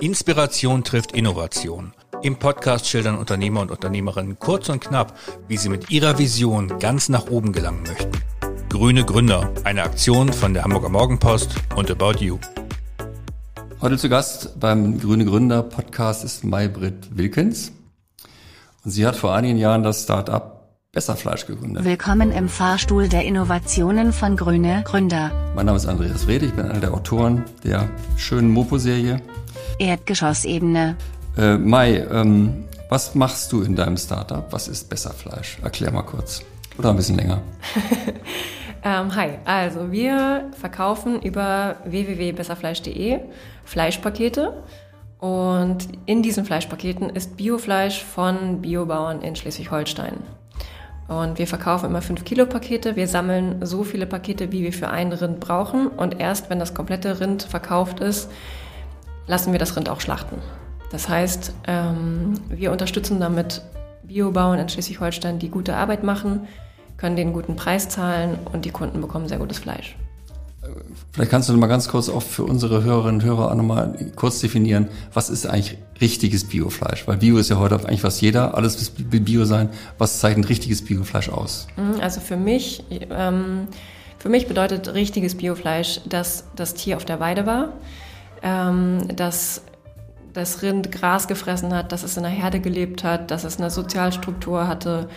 Inspiration trifft Innovation. Im Podcast schildern Unternehmer und Unternehmerinnen kurz und knapp, wie sie mit ihrer Vision ganz nach oben gelangen möchten. Grüne Gründer, eine Aktion von der Hamburger Morgenpost und About You. Heute zu Gast beim Grüne Gründer Podcast ist Maybrit Wilkens. Und sie hat vor einigen Jahren das Start-up Besserfleisch gegründet. Willkommen im Fahrstuhl der Innovationen von Grüne Gründer. Mein Name ist Andreas Rede, ich bin einer der Autoren der schönen Mopo-Serie. Erdgeschossebene. Äh, Mai, ähm, was machst du in deinem Startup? Was ist Besserfleisch? Erklär mal kurz. Oder ein bisschen länger. ähm, hi, also wir verkaufen über www.besserfleisch.de Fleischpakete. Und in diesen Fleischpaketen ist Biofleisch von Biobauern in Schleswig-Holstein. Und wir verkaufen immer 5 Kilo Pakete. Wir sammeln so viele Pakete, wie wir für ein Rind brauchen. Und erst wenn das komplette Rind verkauft ist, lassen wir das Rind auch schlachten. Das heißt, ähm, wir unterstützen damit Biobauern in Schleswig-Holstein, die gute Arbeit machen, können den guten Preis zahlen und die Kunden bekommen sehr gutes Fleisch. Vielleicht kannst du mal ganz kurz auch für unsere Hörerinnen und Hörer auch noch mal kurz definieren, was ist eigentlich richtiges Biofleisch? Weil Bio ist ja heute eigentlich fast jeder, alles will Bio sein. Was zeichnet richtiges Biofleisch aus? Mhm, also für mich, ähm, für mich bedeutet richtiges Biofleisch, dass das Tier auf der Weide war, ähm, dass das Rind Gras gefressen hat, dass es in einer Herde gelebt hat, dass es eine Sozialstruktur hatte,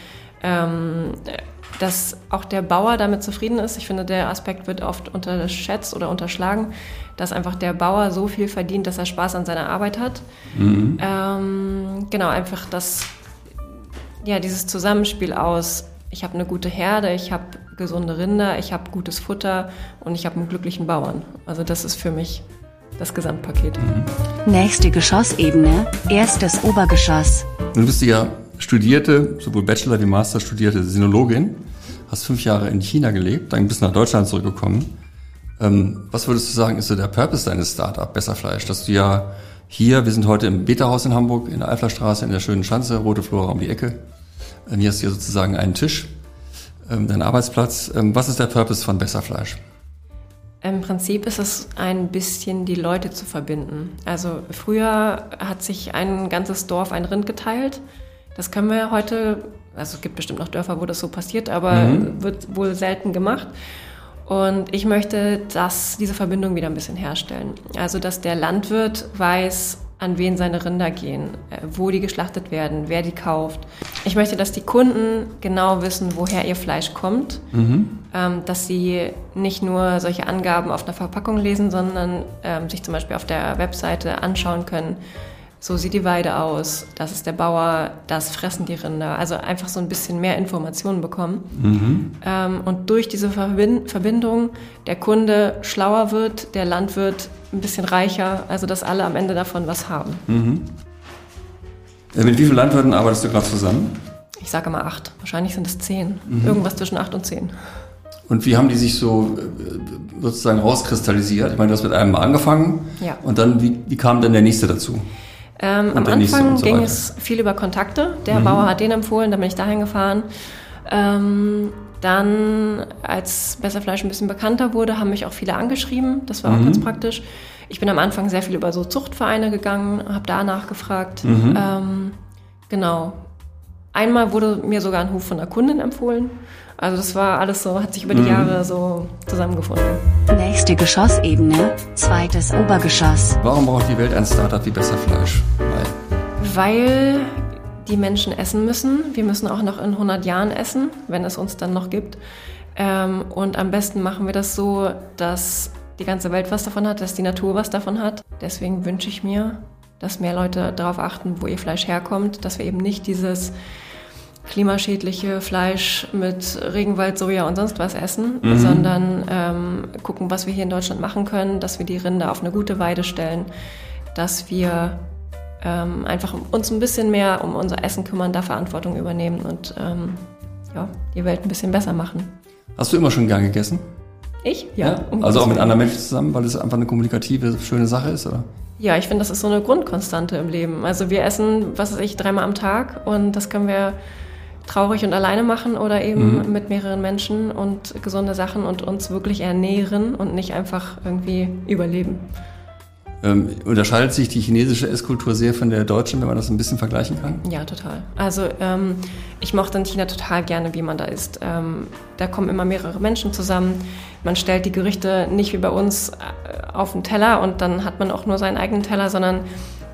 ähm, dass auch der Bauer damit zufrieden ist. Ich finde, der Aspekt wird oft unterschätzt oder unterschlagen, dass einfach der Bauer so viel verdient, dass er Spaß an seiner Arbeit hat. Mhm. Ähm, genau, einfach das, ja, dieses Zusammenspiel aus, ich habe eine gute Herde, ich habe gesunde Rinder, ich habe gutes Futter und ich habe einen glücklichen Bauern. Also das ist für mich das Gesamtpaket. Mhm. Nächste Geschossebene, erstes Obergeschoss. Nun bist du ja studierte, sowohl Bachelor wie Master studierte Sinologin, hast fünf Jahre in China gelebt, dann bist du nach Deutschland zurückgekommen. Ähm, was würdest du sagen, ist so der Purpose deines Startup, Besserfleisch, dass du ja hier, wir sind heute im Beta-Haus in Hamburg, in der Eiflerstraße, in der schönen Schanze, Rote Flora um die Ecke. Ähm, hier hast du ja sozusagen einen Tisch, ähm, deinen Arbeitsplatz. Ähm, was ist der Purpose von Besserfleisch? Im Prinzip ist es ein bisschen die Leute zu verbinden. Also früher hat sich ein ganzes Dorf ein Rind geteilt das können wir heute, also es gibt bestimmt noch Dörfer, wo das so passiert, aber mhm. wird wohl selten gemacht. Und ich möchte das, diese Verbindung wieder ein bisschen herstellen. Also, dass der Landwirt weiß, an wen seine Rinder gehen, äh, wo die geschlachtet werden, wer die kauft. Ich möchte, dass die Kunden genau wissen, woher ihr Fleisch kommt, mhm. ähm, dass sie nicht nur solche Angaben auf einer Verpackung lesen, sondern ähm, sich zum Beispiel auf der Webseite anschauen können, so sieht die Weide aus, das ist der Bauer, das fressen die Rinder. Also einfach so ein bisschen mehr Informationen bekommen. Mhm. Ähm, und durch diese Verbind Verbindung der Kunde schlauer wird, der Landwirt ein bisschen reicher, also dass alle am Ende davon was haben. Mhm. Ja, mit wie vielen Landwirten arbeitest du gerade zusammen? Ich sage mal acht. Wahrscheinlich sind es zehn. Mhm. Irgendwas zwischen acht und zehn. Und wie haben die sich so äh, sozusagen rauskristallisiert? Ich meine, du hast mit einem mal angefangen. Ja. Und dann, wie, wie kam denn der nächste dazu? Ähm, am Anfang so ging es viel über Kontakte. Der mhm. Bauer hat den empfohlen, dann bin ich dahin gefahren. Ähm, dann, als Besserfleisch ein bisschen bekannter wurde, haben mich auch viele angeschrieben. Das war mhm. auch ganz praktisch. Ich bin am Anfang sehr viel über so Zuchtvereine gegangen, habe da nachgefragt. Mhm. Ähm, genau. Einmal wurde mir sogar ein Hof von einer Kundin empfohlen. Also das war alles so, hat sich über die mhm. Jahre so zusammengefunden. Nächste Geschossebene, zweites Obergeschoss. Warum braucht die Welt ein Startup wie Besserfleisch? Weil, Weil die Menschen essen müssen. Wir müssen auch noch in 100 Jahren essen, wenn es uns dann noch gibt. Ähm, und am besten machen wir das so, dass die ganze Welt was davon hat, dass die Natur was davon hat. Deswegen wünsche ich mir, dass mehr Leute darauf achten, wo ihr Fleisch herkommt, dass wir eben nicht dieses klimaschädliche Fleisch mit Regenwald, Soja und sonst was essen, mhm. sondern ähm, gucken, was wir hier in Deutschland machen können, dass wir die Rinder auf eine gute Weide stellen, dass wir ähm, einfach uns ein bisschen mehr um unser Essen kümmern, da Verantwortung übernehmen und ähm, ja, die Welt ein bisschen besser machen. Hast du immer schon gern gegessen? Ich? Ja. ja? Also auch mit anderen Menschen zusammen, weil es einfach eine kommunikative, schöne Sache ist, oder? Ja, ich finde, das ist so eine Grundkonstante im Leben. Also wir essen, was weiß ich, dreimal am Tag und das können wir traurig und alleine machen oder eben mhm. mit mehreren Menschen und gesunde Sachen und uns wirklich ernähren und nicht einfach irgendwie überleben. Ähm, unterscheidet sich die chinesische Esskultur sehr von der deutschen, wenn man das ein bisschen vergleichen kann? Ja, total. Also ähm, ich mochte in China total gerne, wie man da isst. Ähm, da kommen immer mehrere Menschen zusammen. Man stellt die Gerichte nicht wie bei uns äh, auf den Teller und dann hat man auch nur seinen eigenen Teller, sondern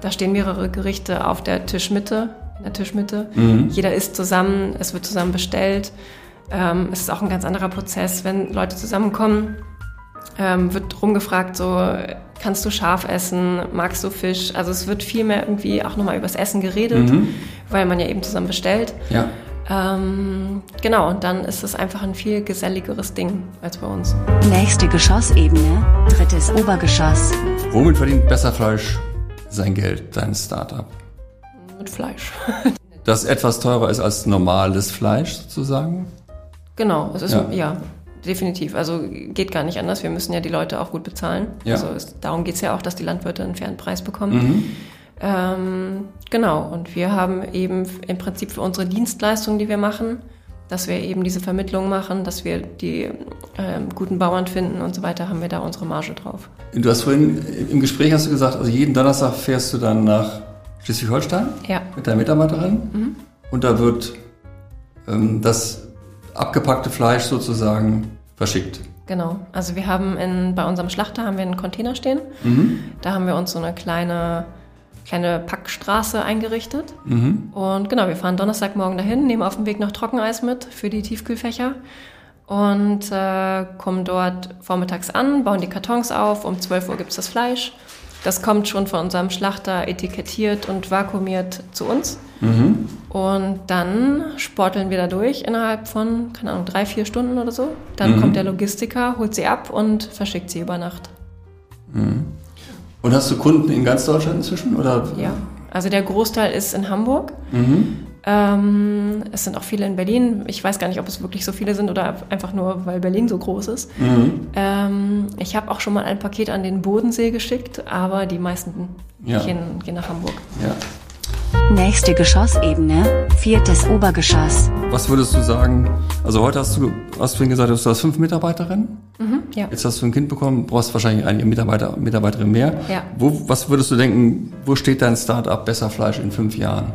da stehen mehrere Gerichte auf der Tischmitte, in der Tischmitte. Mhm. Jeder isst zusammen, es wird zusammen bestellt. Ähm, es ist auch ein ganz anderer Prozess, wenn Leute zusammenkommen ähm, wird rumgefragt, so kannst du scharf essen, magst du Fisch? Also es wird viel mehr irgendwie auch nochmal übers Essen geredet, mhm. weil man ja eben zusammen bestellt. Ja. Ähm, genau, und dann ist es einfach ein viel geselligeres Ding als bei uns. Nächste Geschossebene, drittes Obergeschoss. Womit verdient Besserfleisch sein Geld, dein Startup? Mit Fleisch. das etwas teurer ist als normales Fleisch sozusagen? Genau, es ist ja, ja definitiv. Also geht gar nicht anders. Wir müssen ja die Leute auch gut bezahlen. Ja. Also es, darum geht es ja auch, dass die Landwirte einen fairen Preis bekommen. Mhm. Ähm, genau, und wir haben eben im Prinzip für unsere Dienstleistungen, die wir machen, dass wir eben diese Vermittlung machen, dass wir die ähm, guten Bauern finden und so weiter, haben wir da unsere Marge drauf. Du hast vorhin im Gespräch hast du gesagt, also jeden Donnerstag fährst du dann nach Schleswig-Holstein ja. mit deiner Mitarbeiterin mhm. und da wird ähm, das abgepackte Fleisch sozusagen verschickt. Genau. Also wir haben in, bei unserem Schlachter haben wir einen Container stehen. Mhm. Da haben wir uns so eine kleine, kleine Packstraße eingerichtet. Mhm. Und genau, wir fahren Donnerstagmorgen dahin, nehmen auf dem Weg noch Trockeneis mit für die Tiefkühlfächer und äh, kommen dort vormittags an, bauen die Kartons auf. Um 12 Uhr gibt es das Fleisch. Das kommt schon von unserem Schlachter etikettiert und vakuumiert zu uns. Mhm. Und dann sporteln wir da durch innerhalb von, keine Ahnung, drei, vier Stunden oder so. Dann mhm. kommt der Logistiker, holt sie ab und verschickt sie über Nacht. Mhm. Und hast du Kunden in ganz Deutschland inzwischen? Oder? Ja, also der Großteil ist in Hamburg. Mhm. Ähm, es sind auch viele in Berlin. Ich weiß gar nicht, ob es wirklich so viele sind oder einfach nur, weil Berlin so groß ist. Mhm. Ähm, ich habe auch schon mal ein Paket an den Bodensee geschickt, aber die meisten ja. gehen, gehen, nach Hamburg. Ja. Nächste Geschossebene, viertes Obergeschoss. Was würdest du sagen? Also heute hast du, hast du gesagt, du hast fünf Mitarbeiterinnen. Mhm, ja. Jetzt hast du ein Kind bekommen, brauchst wahrscheinlich einige Mitarbeiter, Mitarbeiterin mehr. Ja. Wo, was würdest du denken, wo steht dein Startup Besser Fleisch in fünf Jahren?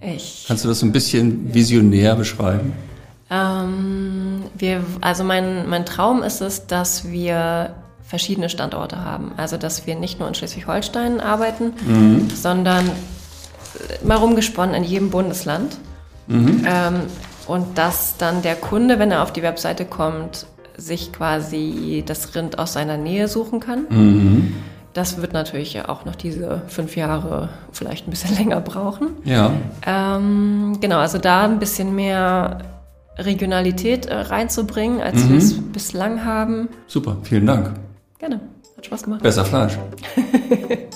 Ich, Kannst du das ein bisschen visionär beschreiben? Ähm, wir, also mein, mein Traum ist es, dass wir verschiedene Standorte haben. Also dass wir nicht nur in Schleswig-Holstein arbeiten, mhm. sondern äh, mal rumgesponnen in jedem Bundesland. Mhm. Ähm, und dass dann der Kunde, wenn er auf die Webseite kommt, sich quasi das Rind aus seiner Nähe suchen kann. Mhm. Das wird natürlich auch noch diese fünf Jahre vielleicht ein bisschen länger brauchen. Ja. Ähm, genau, also da ein bisschen mehr Regionalität äh, reinzubringen, als mhm. wir es bislang haben. Super, vielen Dank. Gerne, hat Spaß gemacht. Besser Fleisch.